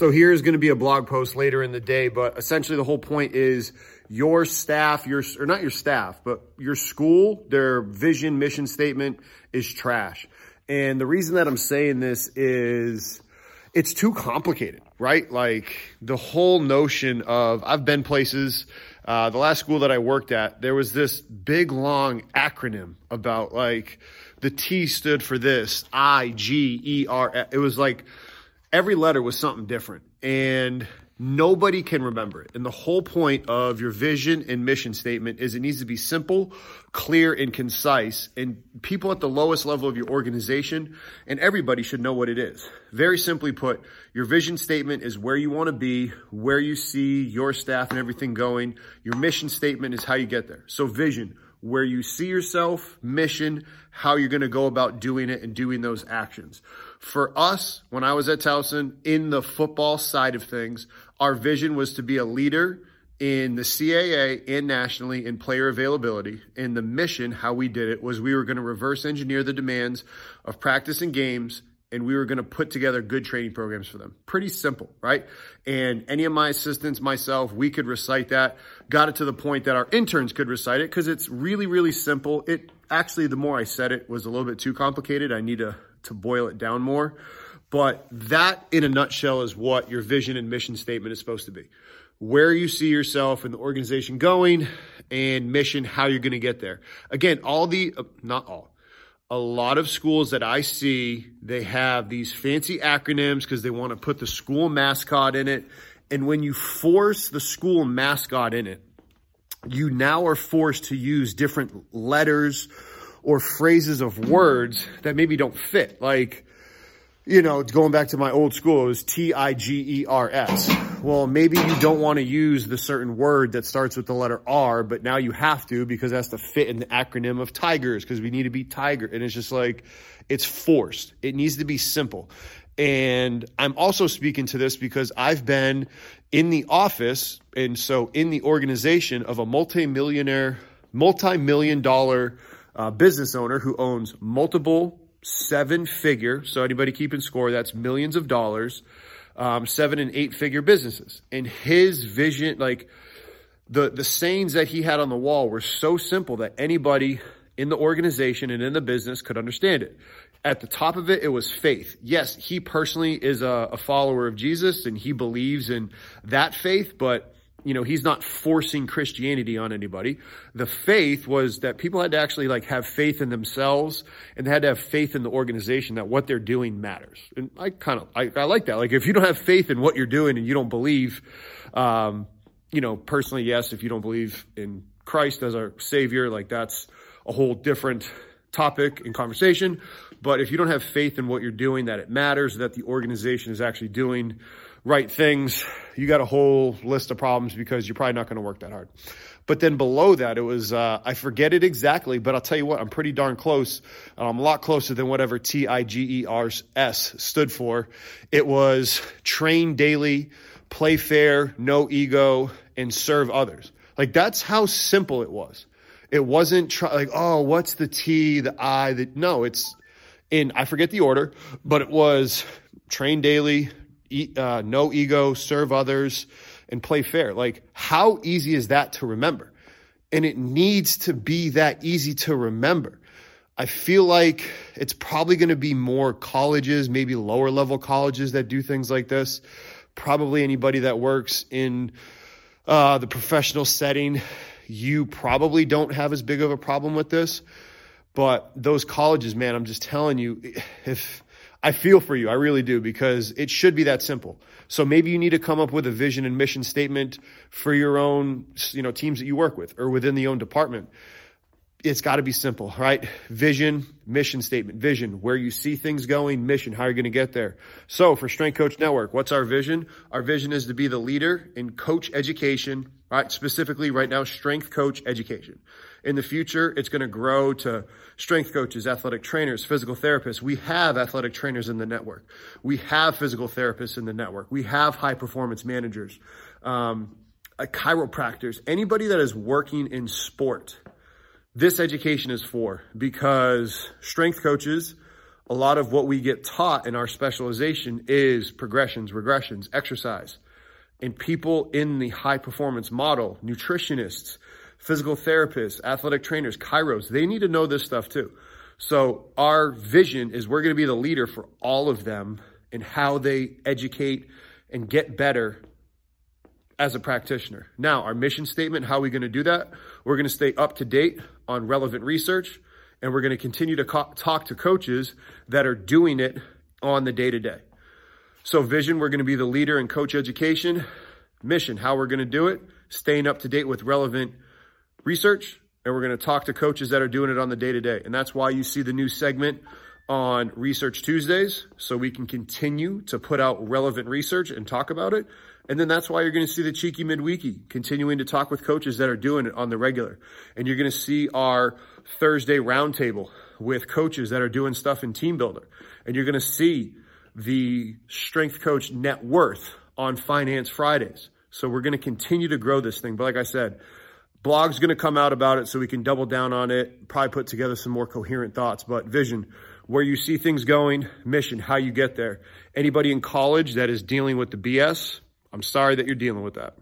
So here's going to be a blog post later in the day, but essentially the whole point is your staff, your, or not your staff, but your school, their vision, mission statement is trash. And the reason that I'm saying this is it's too complicated, right? Like the whole notion of, I've been places, uh, the last school that I worked at, there was this big long acronym about like the T stood for this, I, G, E, R. It was like, every letter was something different and nobody can remember it. And the whole point of your vision and mission statement is it needs to be simple, clear, and concise. And people at the lowest level of your organization and everybody should know what it is. Very simply put, your vision statement is where you want to be, where you see your staff and everything going. Your mission statement is how you get there. So vision, where you see yourself, mission, how you're going to go about doing it and doing those actions. For us, when I was at Towson, in the football side of things, our vision was to be a leader in the CAA and nationally in player availability. And the mission, how we did it, was we were going to reverse engineer the demands of practice and games and we were going to put together good training programs for them. Pretty simple, right? And any of my assistants, myself, we could recite that. Got it to the point that our interns could recite it because it's really, really simple. It actually, the more I said it, was a little bit too complicated. I need to, to boil it down more. But that, in a nutshell, is what your vision and mission statement is supposed to be. Where you see yourself and the organization going and mission, how you're going to get there. Again, all the, uh, not all, a lot of schools that I see, they have these fancy acronyms because they want to put the school mascot in it. And when you force the school mascot in it, you now are forced to use different letters or phrases of words that maybe don't fit. Like, you know, going back to my old school, it was T-I-G-E-R-S. Well, maybe you don't want to use the certain word that starts with the letter R, but now you have to because that's to fit in the acronym of tigers because we need to be tiger. And it's just like, it's forced. It needs to be simple. And I'm also speaking to this because I've been in the office and so in the organization of a multi-millionaire, multi-million dollar uh, business owner who owns multiple seven figure. So anybody keeping score, that's millions of dollars, um, seven and eight figure businesses. And his vision, like the, the sayings that he had on the wall were so simple that anybody in the organization and in the business could understand it. At the top of it, it was faith. Yes, he personally is a, a follower of Jesus and he believes in that faith, but you know, he's not forcing Christianity on anybody. The faith was that people had to actually like have faith in themselves and they had to have faith in the organization that what they're doing matters. And I kind of, I, I like that. Like if you don't have faith in what you're doing and you don't believe, um, you know, personally, yes, if you don't believe in Christ as our savior, like that's a whole different topic and conversation. But if you don't have faith in what you're doing, that it matters, that the organization is actually doing right things, you got a whole list of problems because you're probably not going to work that hard. But then below that, it was, uh, I forget it exactly, but I'll tell you what, I'm pretty darn close. I'm a lot closer than whatever T-I-G-E-R-S stood for. It was train daily, play fair, no ego, and serve others. Like that's how simple it was. It wasn't try, like, oh, what's the T, the I, the, no, it's in, I forget the order, but it was train daily, uh, no ego, serve others, and play fair. Like, how easy is that to remember? And it needs to be that easy to remember. I feel like it's probably going to be more colleges, maybe lower level colleges that do things like this. Probably anybody that works in uh, the professional setting, you probably don't have as big of a problem with this. But those colleges, man, I'm just telling you, if I feel for you. I really do because it should be that simple. So maybe you need to come up with a vision and mission statement for your own, you know, teams that you work with or within the own department. It's got to be simple, right? Vision, mission statement, vision, where you see things going, mission, how you're going to get there. So for Strength Coach Network, what's our vision? Our vision is to be the leader in coach education, right? Specifically right now, strength coach education. In the future, it's going to grow to strength coaches, athletic trainers, physical therapists. We have athletic trainers in the network. We have physical therapists in the network. We have high performance managers, um, chiropractors, anybody that is working in sport. This education is for because strength coaches a lot of what we get taught in our specialization is progressions, regressions, exercise. And people in the high performance model, nutritionists, physical therapists, athletic trainers, chiros, they need to know this stuff too. So our vision is we're going to be the leader for all of them in how they educate and get better as a practitioner. Now, our mission statement, how are we going to do that? We're going to stay up to date on relevant research and we're going to continue to co- talk to coaches that are doing it on the day to day. So vision, we're going to be the leader in coach education. Mission, how we're going to do it, staying up to date with relevant research, and we're going to talk to coaches that are doing it on the day to day. And that's why you see the new segment on Research Tuesdays, so we can continue to put out relevant research and talk about it. And then that's why you're going to see the cheeky midweeky, continuing to talk with coaches that are doing it on the regular. And you're going to see our Thursday roundtable with coaches that are doing stuff in TeamBuildr. And you're going to see the Strength Coach Net Worth on Finance Fridays. So we're going to continue to grow this thing. But like I said, blog's going to come out about it so we can double down on it, probably put together some more coherent thoughts. But vision, where you see things going, mission, how you get there. Anybody in college that is dealing with the BS, I'm sorry that you're dealing with that.